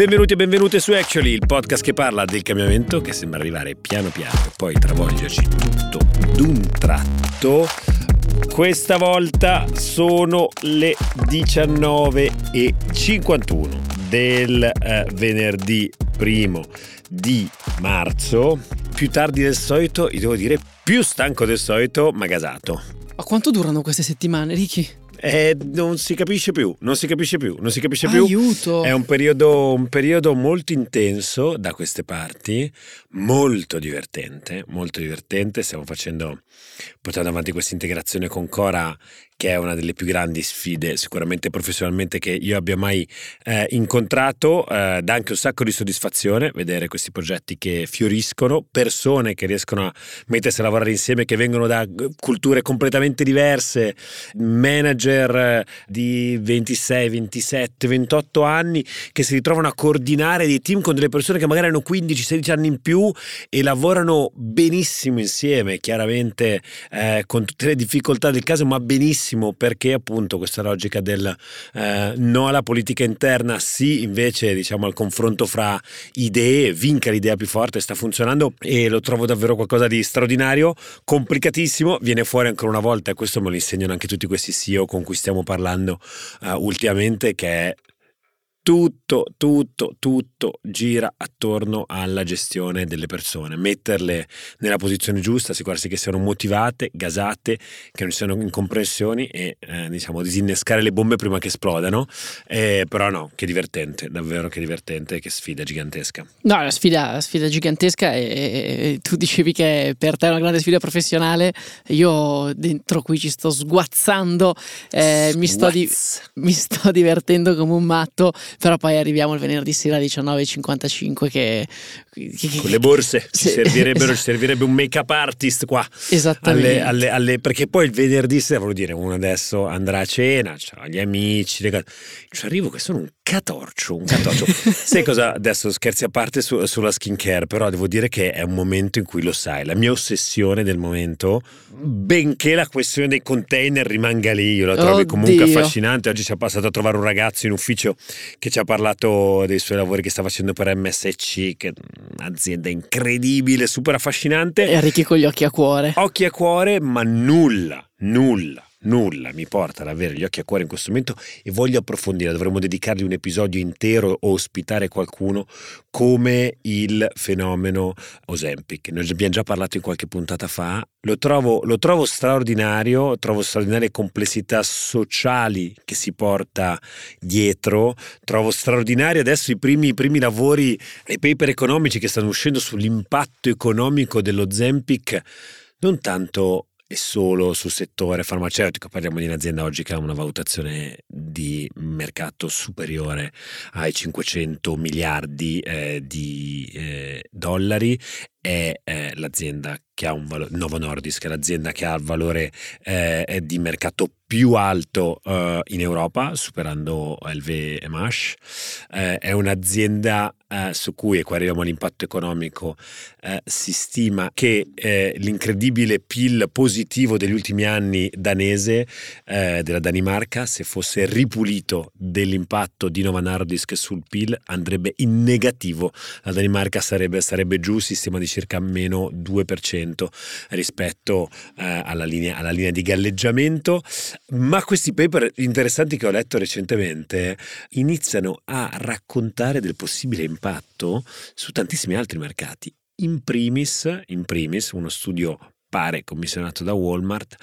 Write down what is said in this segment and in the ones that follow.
Benvenuti e benvenute su Actually, il podcast che parla del cambiamento che sembra arrivare piano piano e poi travolgerci tutto d'un tratto. Questa volta sono le 19.51 del eh, venerdì primo di marzo. Più tardi del solito, io devo dire più stanco del solito, ma gasato. Ma quanto durano queste settimane, Ricky? Eh, non si capisce più, non si capisce più, non si capisce più. Aiuto! È un periodo, un periodo molto intenso da queste parti, molto divertente, molto divertente. Stiamo facendo, portando avanti questa integrazione con Cora che è una delle più grandi sfide sicuramente professionalmente che io abbia mai eh, incontrato, eh, dà anche un sacco di soddisfazione vedere questi progetti che fioriscono, persone che riescono a mettersi a lavorare insieme, che vengono da culture completamente diverse, manager eh, di 26, 27, 28 anni che si ritrovano a coordinare dei team con delle persone che magari hanno 15, 16 anni in più e lavorano benissimo insieme, chiaramente eh, con tutte le difficoltà del caso, ma benissimo perché appunto questa logica del eh, no alla politica interna, sì invece diciamo al confronto fra idee, vinca l'idea più forte, sta funzionando e lo trovo davvero qualcosa di straordinario, complicatissimo, viene fuori ancora una volta e questo me lo insegnano anche tutti questi CEO con cui stiamo parlando uh, ultimamente che è tutto, tutto, tutto gira attorno alla gestione delle persone, metterle nella posizione giusta, assicurarsi che siano motivate, gasate, che non siano incomprensioni e eh, diciamo disinnescare le bombe prima che esplodano. Eh, però no, che divertente, davvero che divertente, che sfida gigantesca. No, la sfida, la sfida gigantesca e, tu dicevi che per te è una grande sfida professionale, io dentro qui ci sto sguazzando, eh, mi, sto di, mi sto divertendo come un matto però poi arriviamo il venerdì sera alle 19.55 che. Con le borse ci, sì, servirebbero, ci servirebbe un make up artist qua. Esattamente. Alle, alle, alle, perché poi il venerdì sera, voglio dire, uno adesso andrà a cena, ha gli amici, le... ci arrivo che sono un catorcio, un catorcio. sai cosa, adesso scherzi a parte su, sulla skincare, però devo dire che è un momento in cui lo sai, la mia ossessione del momento, benché la questione dei container rimanga lì, io la trovo Oddio. comunque affascinante, oggi ci è passato a trovare un ragazzo in ufficio che ci ha parlato dei suoi lavori che sta facendo per MSC, che un'azienda incredibile, super affascinante. E arricchi con gli occhi a cuore. Occhi a cuore, ma nulla, nulla nulla mi porta ad avere gli occhi a cuore in questo momento e voglio approfondire, dovremmo dedicargli un episodio intero o ospitare qualcuno come il fenomeno Osempic. Noi abbiamo già parlato in qualche puntata fa, lo trovo, lo trovo straordinario, trovo straordinarie complessità sociali che si porta dietro, trovo straordinari adesso i primi, i primi lavori, i paper economici che stanno uscendo sull'impatto economico dello Zempic non tanto e solo sul settore farmaceutico. Parliamo di un'azienda oggi che ha una valutazione di mercato superiore ai 500 miliardi eh, di eh, dollari è eh, l'azienda che ha un valore, Novo Nordisk è l'azienda che ha il valore eh, di mercato più alto eh, in Europa, superando LV e Mash. Eh, è un'azienda eh, su cui, e qua arriviamo all'impatto economico, eh, si stima che l'incredibile PIL positivo degli ultimi anni danese della Danimarca, se fosse ripulito dell'impatto di Novo Nordisk sul PIL, andrebbe in negativo. La Danimarca sarebbe, sarebbe giù, sistema di circa meno 2% rispetto eh, alla, linea, alla linea di galleggiamento, ma questi paper interessanti che ho letto recentemente iniziano a raccontare del possibile impatto su tantissimi altri mercati. In primis, in primis, uno studio pare commissionato da Walmart,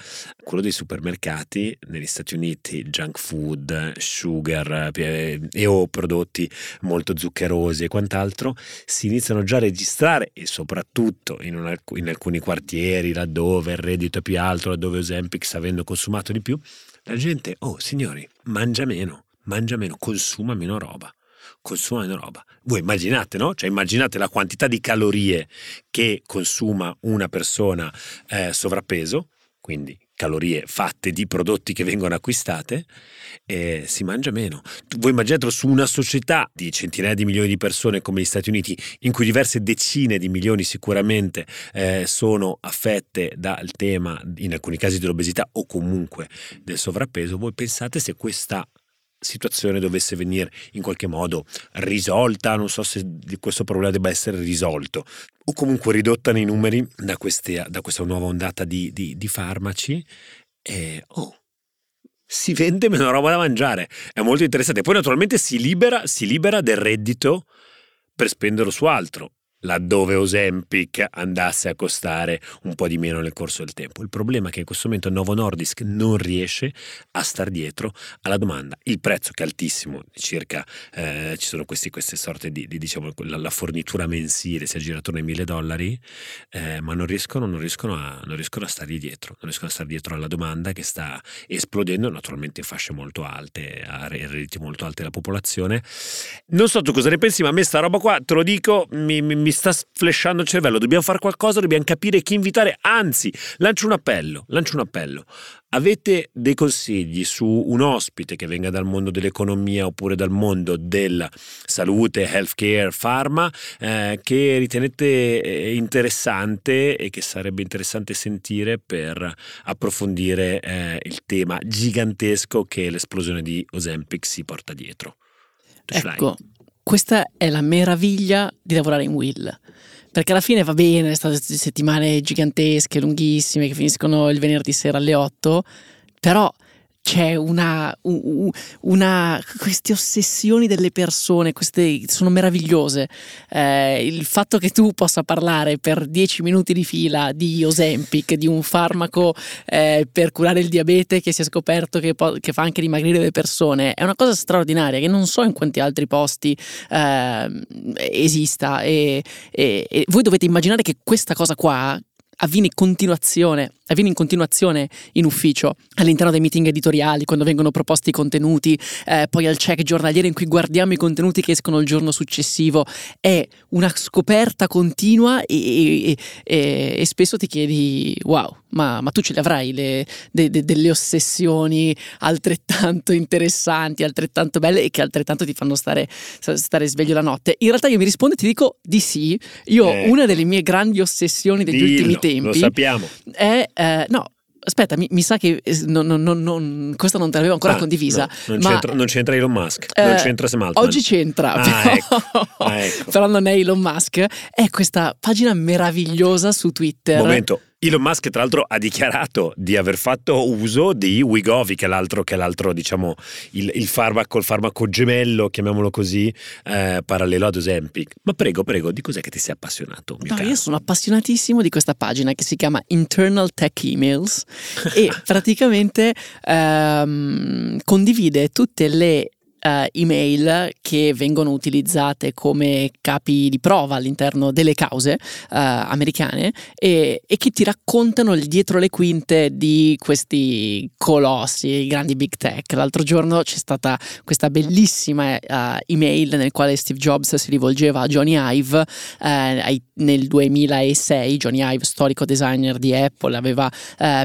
quello dei supermercati negli Stati Uniti, junk food, sugar eh, e o prodotti molto zuccherosi e quant'altro, si iniziano già a registrare e soprattutto in, un, in alcuni quartieri laddove il reddito è più alto, laddove Ozempic avendo consumato di più, la gente, oh signori, mangia meno, mangia meno, consuma meno roba consumano roba. Voi immaginate, no? Cioè immaginate la quantità di calorie che consuma una persona eh, sovrappeso, quindi calorie fatte di prodotti che vengono acquistate, e si mangia meno. Voi immaginatelo su una società di centinaia di milioni di persone come gli Stati Uniti, in cui diverse decine di milioni sicuramente eh, sono affette dal tema, in alcuni casi dell'obesità o comunque del sovrappeso, voi pensate se questa situazione dovesse venire in qualche modo risolta, non so se questo problema debba essere risolto, o comunque ridotta nei numeri da, queste, da questa nuova ondata di, di, di farmaci, e, oh, si vende meno roba da mangiare. È molto interessante. Poi naturalmente si libera, si libera del reddito per spenderlo su altro laddove Osempic andasse a costare un po' di meno nel corso del tempo. Il problema è che in questo momento Novo Nordisk non riesce a star dietro alla domanda. Il prezzo che è altissimo, circa eh, ci sono questi, queste sorte di, di diciamo, la, la, fornitura mensile si aggira attorno ai mille dollari, eh, ma non riescono, non, riescono a, non riescono a stargli dietro, non riescono a stare dietro alla domanda che sta esplodendo naturalmente in fasce molto alte, a redditi molto alte della popolazione. Non so tu cosa ne pensi, ma a me sta roba qua, te lo dico, mi, mi mi sta flashando il cervello, dobbiamo fare qualcosa, dobbiamo capire chi invitare, anzi, lancio un appello, lancio un appello. Avete dei consigli su un ospite che venga dal mondo dell'economia oppure dal mondo della salute, healthcare, pharma, eh, che ritenete eh, interessante e che sarebbe interessante sentire per approfondire eh, il tema gigantesco che l'esplosione di Ozempic si porta dietro? Ecco, questa è la meraviglia di lavorare in Will. Perché alla fine va bene, sono state settimane gigantesche, lunghissime, che finiscono il venerdì sera alle 8, però c'è una, una, queste ossessioni delle persone, queste sono meravigliose. Eh, il fatto che tu possa parlare per dieci minuti di fila di Osempic, di un farmaco eh, per curare il diabete che si è scoperto che, po- che, fa anche dimagrire le persone, è una cosa straordinaria che non so in quanti altri posti eh, esista. E, e, e voi dovete immaginare che questa cosa qua avviene in continuazione, avviene in continuazione in ufficio, all'interno dei meeting editoriali, quando vengono proposti i contenuti, eh, poi al check giornaliero in cui guardiamo i contenuti che escono il giorno successivo. È una scoperta continua e, e, e, e spesso ti chiedi, wow, ma, ma tu ce le avrai le, de, de, delle ossessioni altrettanto interessanti, altrettanto belle e che altrettanto ti fanno stare, stare sveglio la notte? In realtà io mi rispondo e ti dico di sì. Io eh, una delle mie grandi ossessioni degli dillo, ultimi tempi lo sappiamo. è eh, no, Aspetta, mi, mi, sa che eh, non, non, non, questa non te l'avevo ancora ah, condivisa. No, non, ma, c'entra, non, c'entra, Elon Musk, eh, non c'entra Sam Altman. Oggi c'entra, ah, però, ecco. Ah, ecco. però non è Elon Musk. È questa pagina meravigliosa su Twitter. Momento, Elon Musk, tra l'altro, ha dichiarato di aver fatto uso di Wigovi, che è l'altro, che è l'altro diciamo, il, il, farmaco, il farmaco gemello, chiamiamolo così, eh, parallelo ad Ozempic. Ma prego, prego, di cos'è che ti sei appassionato? No, io sono appassionatissimo di questa pagina che si chiama Internal Tech Emails e praticamente ehm, condivide tutte le uh, email che vengono utilizzate come capi di prova all'interno delle cause uh, americane e, e, che ti raccontano il dietro le quinte di questi colossi, i grandi big tech. L'altro giorno c'è stata questa bellissima uh, email nel quale Steve Jobs si rivolgeva a Johnny Ive ai, nel 2006. Johnny Ive, storico designer di Apple, aveva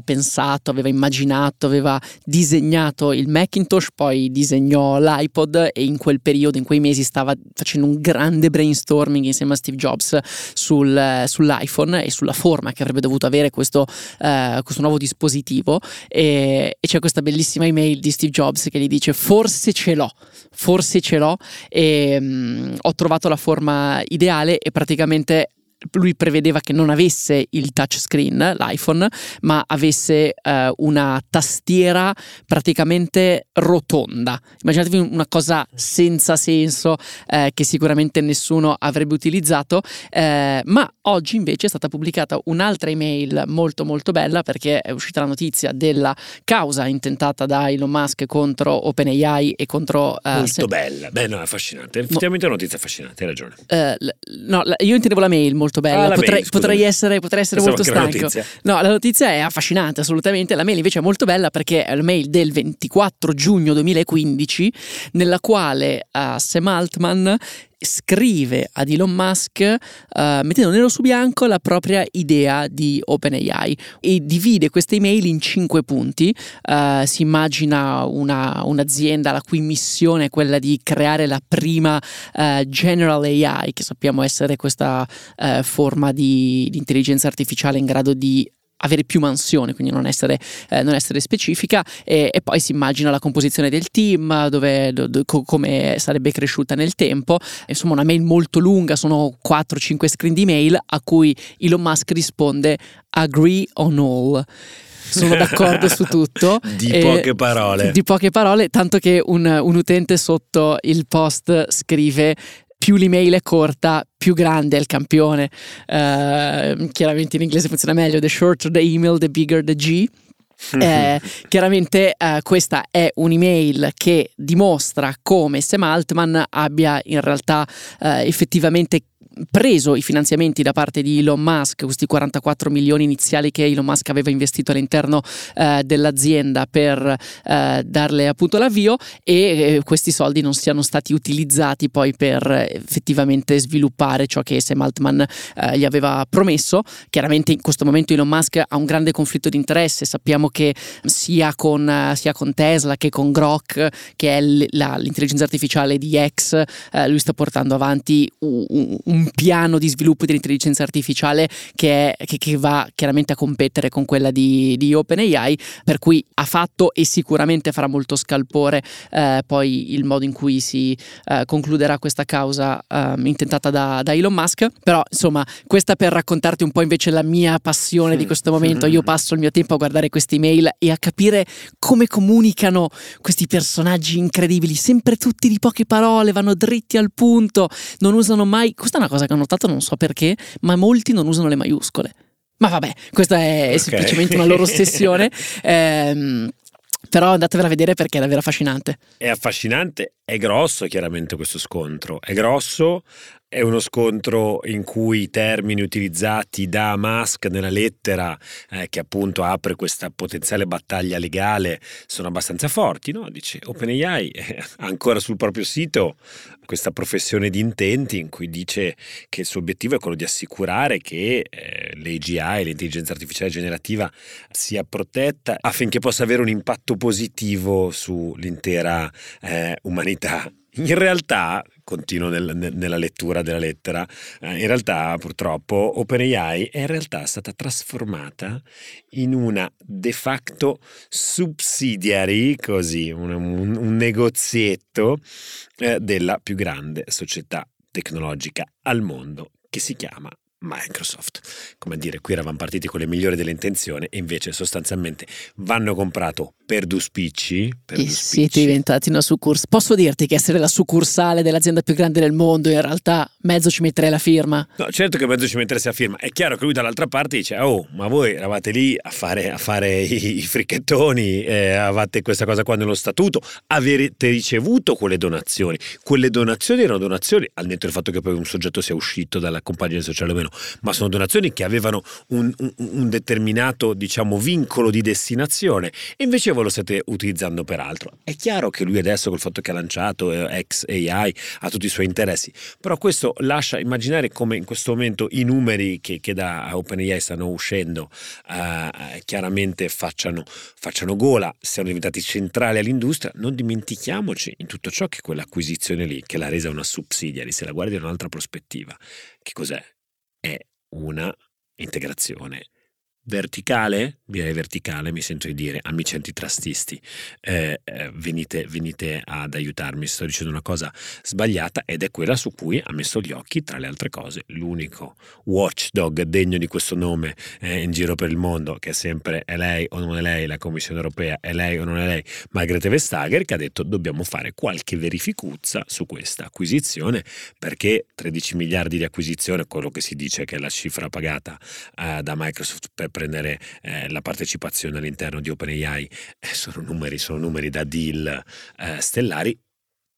pensato, aveva immaginato, aveva disegnato il Macintosh, poi disegnò l'iPhone iPod e in quel periodo, in quei mesi, stava facendo un grande brainstorming insieme a Steve Jobs sul, sull'iPhone e sulla forma che avrebbe dovuto avere questo, uh, questo nuovo dispositivo. E, e, c'è questa bellissima email di Steve Jobs che gli dice: Forse ce l'ho, forse ce l'ho. E um, ho trovato la forma ideale e praticamente lui prevedeva che non avesse il touchscreen, l'iPhone, ma avesse eh, una tastiera praticamente rotonda. Immaginatevi una cosa senza senso eh, che sicuramente nessuno avrebbe utilizzato, eh, ma oggi invece è stata pubblicata un'altra email molto molto bella perché è uscita la notizia della causa intentata da Elon Musk contro OpenAI e contro... Uh, molto se... bella, beh no, affascinante, effettivamente no. è una notizia affascinante, hai ragione. Uh, no, io intendevo la mail molto bella, ah, potrei, mail, potrei, essere, potrei essere molto stanco. No, la notizia è affascinante assolutamente, la mail invece è molto bella perché è la mail del 24 giugno 2015 nella quale uh, Sam Altman scrive ad Elon Musk uh, mettendo nero su bianco la propria idea di OpenAI e divide queste email in cinque punti. Uh, si immagina una, un'azienda la cui missione è quella di creare la prima uh, General AI, che sappiamo essere questa forma di, di intelligenza artificiale in grado di avere più mansioni, quindi non essere, eh, non essere specifica, e, e, poi si immagina la composizione del team, dove, do, do, come sarebbe cresciuta nel tempo. Insomma, una mail molto lunga, sono 4-5 screen di mail a cui Elon Musk risponde agree on all sono d'accordo su tutto. di poche parole. Di poche parole, tanto che un, un utente sotto il post scrive più l'email è corta, più grande è il campione. Uh, chiaramente in inglese funziona meglio: the shorter the email, the bigger the G. Eh, chiaramente eh, questa è un'email che dimostra come Sam Altman abbia in realtà eh, effettivamente preso i finanziamenti da parte di Elon Musk, questi 44 milioni iniziali che Elon Musk aveva investito all'interno eh, dell'azienda per eh, darle appunto l'avvio e eh, questi soldi non siano stati utilizzati poi per effettivamente sviluppare ciò che Sam Altman eh, gli aveva promesso. Chiaramente in questo momento Elon Musk ha un grande conflitto di interesse, sappiamo che sia con, sia con Tesla che con Grok, che è l- la, l'intelligenza artificiale di X, eh, lui sta portando avanti un, un piano di sviluppo dell'intelligenza artificiale che, è, che, che va chiaramente a competere con quella di, di, OpenAI, per cui ha fatto e sicuramente farà molto scalpore eh, poi il modo in cui si eh, concluderà questa causa eh, intentata da, da, Elon Musk. Però insomma, questa per raccontarti un po' invece la mia passione di questo momento. Io passo il mio tempo a guardare queste email e a capire come comunicano questi personaggi incredibili, sempre tutti di poche parole, vanno dritti al punto, non usano mai... Questa è una cosa che ho notato, non so perché, ma molti non usano le maiuscole. Ma vabbè, questa è okay. semplicemente una loro ossessione. ehm, però andatevela a vedere perché è davvero affascinante. È affascinante, è grosso chiaramente questo scontro, è grosso, è uno scontro in cui i termini utilizzati da Musk nella lettera, eh, che appunto apre questa potenziale battaglia legale, sono abbastanza forti. No? Dice OpenAI ancora sul proprio sito questa professione di intenti in cui dice che il suo obiettivo è quello di assicurare che eh, l'AGI, l'intelligenza artificiale generativa, sia protetta affinché possa avere un impatto positivo sull'intera eh, umanità. In realtà, continuo nel, nella lettura della lettera, eh, in realtà purtroppo OpenAI è in realtà stata trasformata in una de facto subsidiary, così, un, un, un negozietto eh, della più grande società tecnologica al mondo che si chiama Microsoft. Come dire, qui eravamo partiti con le migliori delle intenzioni e invece sostanzialmente vanno comprato per due spicci. Per e siete diventati una succursale. Posso dirti che essere la succursale dell'azienda più grande del mondo in realtà mezzo ci metterei la firma? No, certo che mezzo ci metteresti la firma. È chiaro che lui dall'altra parte dice, oh, ma voi eravate lì a fare, a fare i, i, fricchettoni, eh, avevate questa cosa qua nello statuto, avete ricevuto quelle donazioni. Quelle donazioni erano donazioni, al netto del fatto che poi un soggetto sia uscito dalla compagine sociale o meno, ma sono donazioni che avevano un, un, un determinato, diciamo, vincolo di destinazione e invece voi lo state utilizzando per altro. È chiaro che lui adesso col fatto che ha lanciato eh, XAI ha tutti i suoi interessi, però questo lascia immaginare come in questo momento i numeri che, che da OpenAI stanno uscendo eh, chiaramente facciano, facciano gola, siano diventati centrali all'industria. Non dimentichiamoci in tutto ciò che quell'acquisizione lì, che l'ha resa una subsidiary, se la guardi da un'altra prospettiva, che cos'è? È una integrazione verticale, direi verticale, mi sento di dire, amici antitrastisti, eh, eh, venite, venite, ad aiutarmi, sto dicendo una cosa sbagliata ed è quella su cui ha messo gli occhi, tra le altre cose, l'unico watchdog degno di questo nome eh, in giro per il mondo, che è sempre è lei o non è lei, la Commissione europea, è lei o non è lei, Margrethe Vestager, che ha detto dobbiamo fare qualche verificuzza su questa acquisizione, perché 13 miliardi di acquisizione, quello che si dice che è la cifra pagata eh, da Microsoft per prendere eh, la partecipazione all'interno di OpenAI, eh, sono, numeri, sono numeri da deal eh, stellari.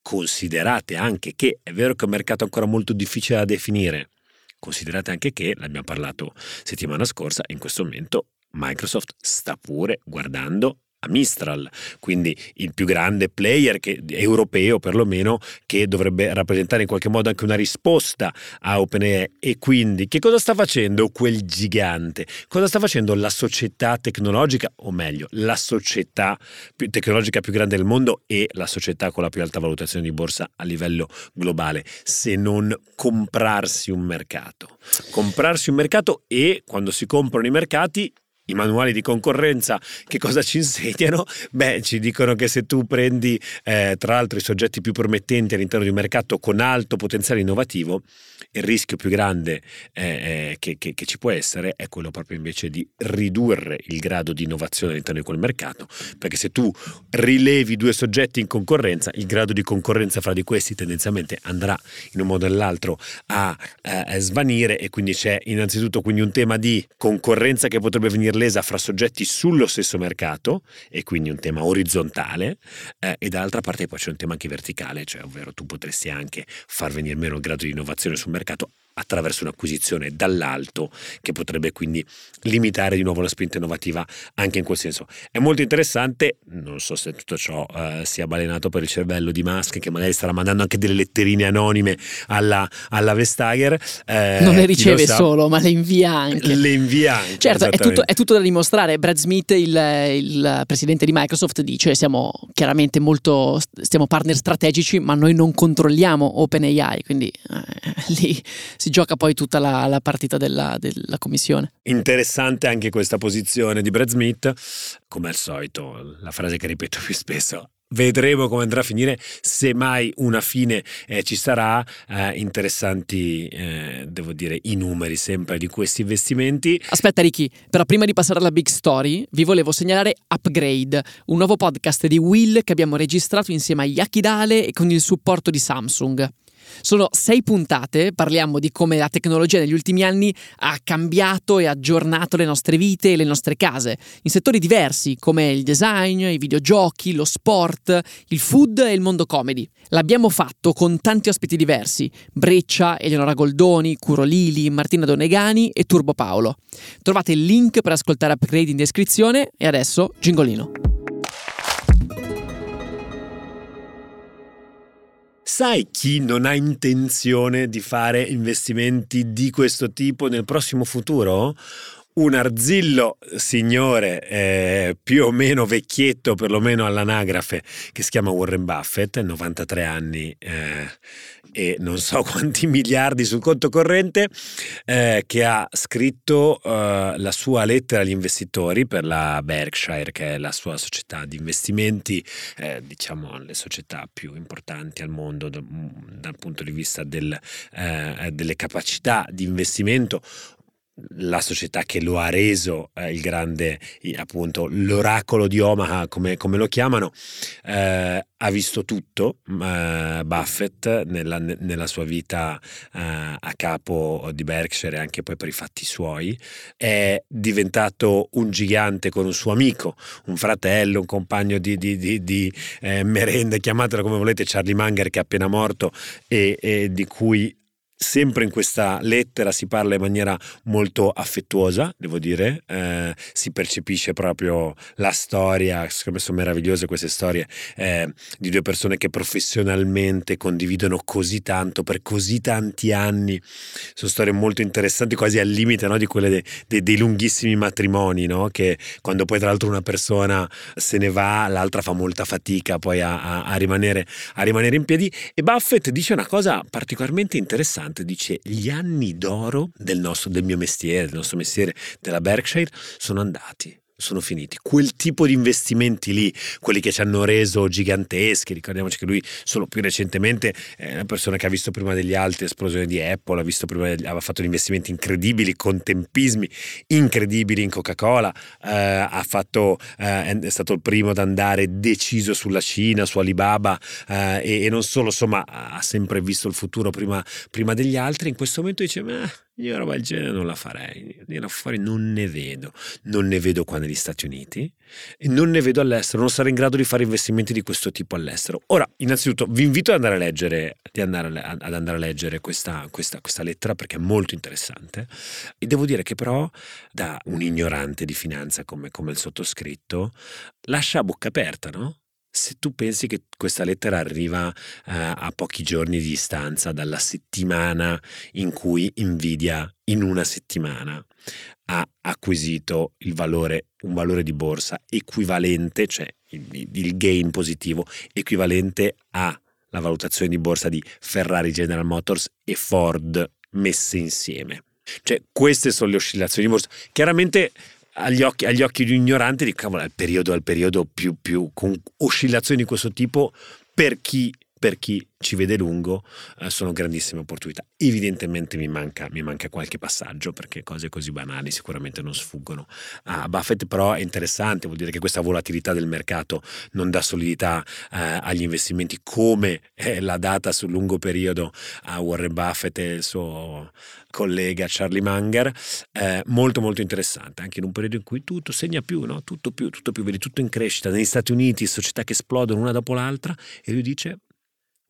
Considerate anche che è vero che è un mercato ancora molto difficile da definire, considerate anche che, l'abbiamo parlato settimana scorsa, in questo momento Microsoft sta pure guardando Mistral, quindi il più grande player che, europeo perlomeno che dovrebbe rappresentare in qualche modo anche una risposta a OpenAI e quindi che cosa sta facendo quel gigante? Cosa sta facendo la società tecnologica o meglio la società più tecnologica più grande del mondo e la società con la più alta valutazione di borsa a livello globale se non comprarsi un mercato? Comprarsi un mercato e quando si comprano i mercati I manuali di concorrenza che cosa ci insegnano? Beh, ci dicono che se tu prendi eh, tra l'altro i soggetti più promettenti all'interno di un mercato con alto potenziale innovativo, il rischio più grande eh, eh, che, che, che, ci può essere è quello proprio invece di ridurre il grado di innovazione all'interno di quel mercato, perché se tu rilevi due soggetti in concorrenza, il grado di concorrenza fra di questi tendenzialmente andrà in un modo o nell'altro a, eh, a svanire e quindi c'è innanzitutto quindi un tema di concorrenza che potrebbe venire lesa fra soggetti sullo stesso mercato e quindi un tema orizzontale eh, e dall'altra parte poi c'è un tema anche verticale, cioè ovvero tu potresti anche far venire meno il grado di innovazione sul mercato attraverso un'acquisizione dall'alto che potrebbe quindi limitare di nuovo la spinta innovativa anche in quel senso. È molto interessante, non so se tutto ciò uh, sia balenato per il cervello di Musk che magari starà mandando anche delle letterine anonime alla, alla Vestager. Eh, non le riceve solo, ma le invia anche. Le invia anche. Certo, è tutto, è tutto, da dimostrare. Brad Smith, il, il, presidente di Microsoft, dice siamo chiaramente molto, stiamo partner strategici, ma noi non controlliamo OpenAI, quindi eh, lì si gioca poi tutta la, la partita della, della, commissione. Interessante anche questa posizione di Brad Smith, come al solito, la frase che ripeto più spesso. Vedremo come andrà a finire, se mai una fine eh, ci sarà. Eh, interessanti, eh, devo dire, i numeri sempre di questi investimenti. Aspetta, Ricky, però prima di passare alla big story, vi volevo segnalare Upgrade, un nuovo podcast di Will che abbiamo registrato insieme a Yakidale e con il supporto di Samsung. Sono sei puntate, parliamo di come la tecnologia negli ultimi anni ha cambiato e aggiornato le nostre vite e le nostre case, in settori diversi come il design, i videogiochi, lo sport, il food e il mondo comedy. L'abbiamo fatto con tanti ospiti diversi, Breccia, Eleonora Goldoni, Curo Lili, Martina Donegani e Turbo Paolo. Trovate il link per ascoltare Upgrade in descrizione e adesso Gingolino. Sai chi non ha intenzione di fare investimenti di questo tipo nel prossimo futuro? un arzillo signore eh, più o meno vecchietto, perlomeno all'anagrafe, che si chiama Warren Buffett, 93 anni eh, e non so quanti miliardi sul conto corrente, eh, che ha scritto eh, la sua lettera agli investitori per la Berkshire, che è la sua società di investimenti, eh, diciamo le società più importanti al mondo dal, dal punto di vista del, eh, delle capacità di investimento la società che lo ha reso eh, il grande, appunto, l'oracolo di Omaha, come, come lo chiamano, eh, ha visto tutto eh, Buffett nella, nella, sua vita eh, a capo di Berkshire e anche poi per i fatti suoi. È diventato un gigante con un suo amico, un fratello, un compagno di, di, di, di eh, merende, chiamatelo come volete, Charlie Munger che è appena morto e, e di cui Sempre in questa lettera si parla in maniera molto affettuosa, devo dire, eh, si percepisce proprio la storia, secondo me sono meravigliose queste storie eh, di due persone che professionalmente condividono così tanto per così tanti anni, sono storie molto interessanti, quasi al limite no, di quelle de, de, dei lunghissimi matrimoni, no? che quando poi tra l'altro una persona se ne va, l'altra fa molta fatica poi a, a, a, rimanere, a rimanere in piedi e Buffett dice una cosa particolarmente interessante interessante, dice gli anni d'oro del, nostro, del mio mestiere, del nostro mestiere della Berkshire sono andati sono finiti. Quel tipo di investimenti lì, quelli che ci hanno reso giganteschi, ricordiamoci che lui solo più recentemente è una persona che ha visto prima degli altri l'esplosione di Apple, ha visto prima degli, aveva fatto investimenti incredibili con tempismi incredibili in Coca-Cola, eh, ha fatto, eh, è stato il primo ad andare deciso sulla Cina, su Alibaba eh, e, e, non solo, insomma, ha sempre visto il futuro prima, prima degli altri. In questo momento dice, ma io roba del genere non la farei, di là fuori non ne vedo, non ne vedo qua negli Stati Uniti e non ne vedo all'estero, non sarei in grado di fare investimenti di questo tipo all'estero. Ora, innanzitutto vi invito ad andare a leggere, andare, ad andare a leggere questa, questa, questa lettera perché è molto interessante e devo dire che però da un ignorante di finanza come, come il sottoscritto lascia a bocca aperta, no? Se tu pensi che questa lettera arriva eh, a pochi giorni di distanza dalla settimana in cui Nvidia in una settimana ha acquisito valore, un valore di borsa equivalente, cioè il, il gain positivo, equivalente alla valutazione di borsa di Ferrari, General Motors e Ford messe insieme. Cioè, queste sono le oscillazioni di borsa. Chiaramente agli occhi, agli occhi di un ignorante dico cavolo è il periodo, è il periodo più, più con oscillazioni di questo tipo per chi per chi ci vede lungo eh, sono grandissime opportunità. Evidentemente mi manca, mi manca, qualche passaggio perché cose così banali sicuramente non sfuggono a Buffett, però è interessante, vuol dire che questa volatilità del mercato non dà solidità eh, agli investimenti come eh, l'ha data sul lungo periodo a Warren Buffett e il suo collega Charlie Munger, eh, molto molto interessante, anche in un periodo in cui tutto segna più, no? tutto più, tutto più, vedi tutto in crescita, negli Stati Uniti società che esplodono una dopo l'altra e lui dice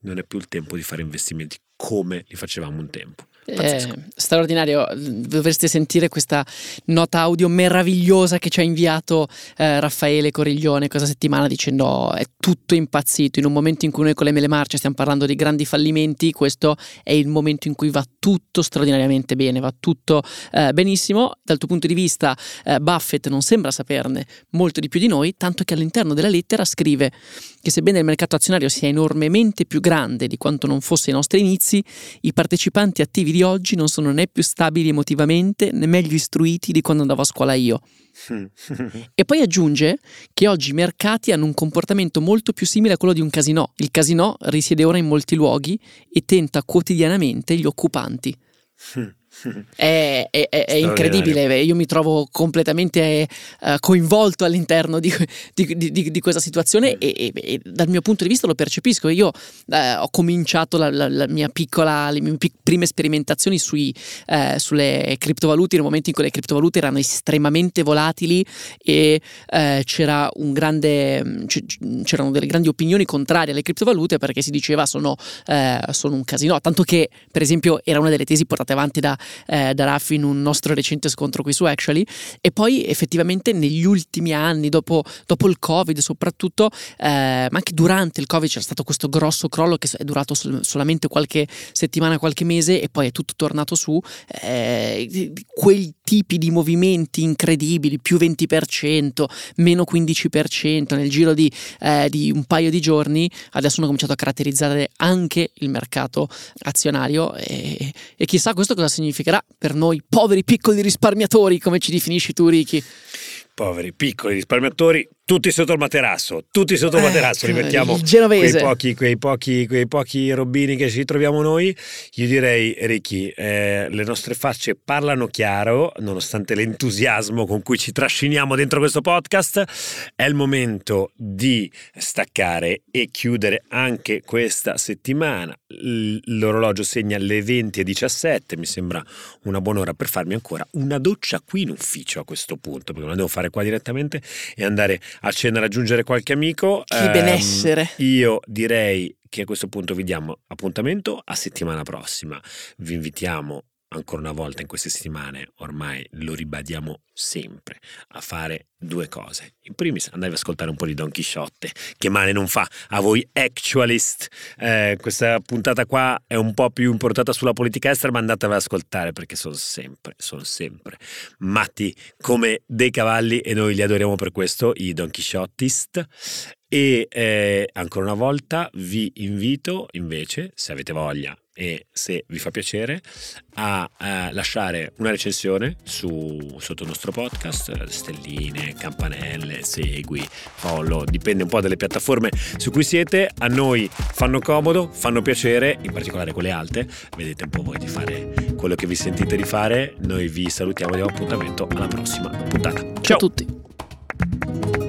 non è più il tempo di fare investimenti come li facevamo un tempo. Eh, straordinario, dovreste sentire questa nota audio meravigliosa che ci ha inviato eh, Raffaele Coriglione questa settimana dicendo è tutto impazzito, in un momento in cui noi con le mele marce stiamo parlando di grandi fallimenti, questo è il momento in cui va tutto straordinariamente bene, va tutto eh, benissimo, dal tuo punto di vista eh, Buffett non sembra saperne molto di più di noi, tanto che all'interno della lettera scrive che sebbene il mercato azionario sia enormemente più grande di quanto non fosse ai nostri inizi, i partecipanti attivi di oggi non sono né più stabili emotivamente né meglio istruiti di quando andavo a scuola io. e poi aggiunge che oggi i mercati hanno un comportamento molto più simile a quello di un casino. Il casino risiede ora in molti luoghi e tenta quotidianamente gli occupanti. È, è, è incredibile, io mi trovo completamente uh, coinvolto all'interno di, di, di, di questa situazione e, e, e, dal mio punto di vista lo percepisco. Io uh, ho cominciato la, la, la, mia piccola, le mie pic- prime sperimentazioni sui, uh, sulle criptovalute nel momento in cui le criptovalute erano estremamente volatili e c'era un grande, c'erano delle grandi opinioni contrarie alle criptovalute perché si diceva sono, sono un casino, tanto che per esempio era una delle tesi portate avanti da eh, da Raffi in un nostro recente scontro qui su Actually. E poi effettivamente negli ultimi anni dopo, dopo il covid soprattutto eh, ma anche durante il covid c'è stato questo grosso crollo che è durato sol- solamente qualche settimana qualche mese e poi è tutto tornato su. Eh, quei tipi di movimenti incredibili più 20% meno 15% nel giro di, eh, di un paio di giorni adesso hanno cominciato a caratterizzare anche il mercato azionario. E, e chissà questo cosa significa significherà per noi poveri piccoli risparmiatori, come ci definisci tu Ricky? Poveri piccoli risparmiatori, tutti sotto il materasso, tutti sotto il eh, materasso, li mettiamo quei pochi, quei, pochi, quei pochi robini che ci troviamo noi. Io direi, Ricky, eh, le nostre facce parlano chiaro, nonostante l'entusiasmo con cui ci trasciniamo dentro questo podcast. È il momento di staccare e chiudere anche questa settimana. L'orologio segna le 20.17, mi sembra una buona ora per farmi ancora una doccia qui in ufficio a questo punto, perché non la devo fare qua direttamente e andare a cena raggiungere qualche amico. Che benessere. Um, io direi che a questo punto vi diamo appuntamento a settimana prossima. Vi invitiamo ancora una volta in queste settimane, ormai lo ribadiamo sempre, a fare due cose. In primis andavi ad ascoltare un po' di Don Chisciotte, che male non fa a voi actualist. Eh, questa puntata qua è un po' più importata sulla politica estera, ma andatevi ad ascoltare perché sono sempre, sono sempre matti come dei cavalli e noi li adoriamo per questo, i Don Chisciottist. E eh, ancora una volta vi invito invece, se avete voglia e se vi fa piacere, a, a lasciare una recensione su, sotto il nostro podcast, stelline, campanelle, segui, follow, dipende un po' dalle piattaforme su cui siete, a noi fanno comodo, fanno piacere, in particolare quelle alte, vedete un po' voi di fare quello che vi sentite di fare, noi vi salutiamo e diamo appuntamento alla prossima puntata. Ciao, Ciao a tutti!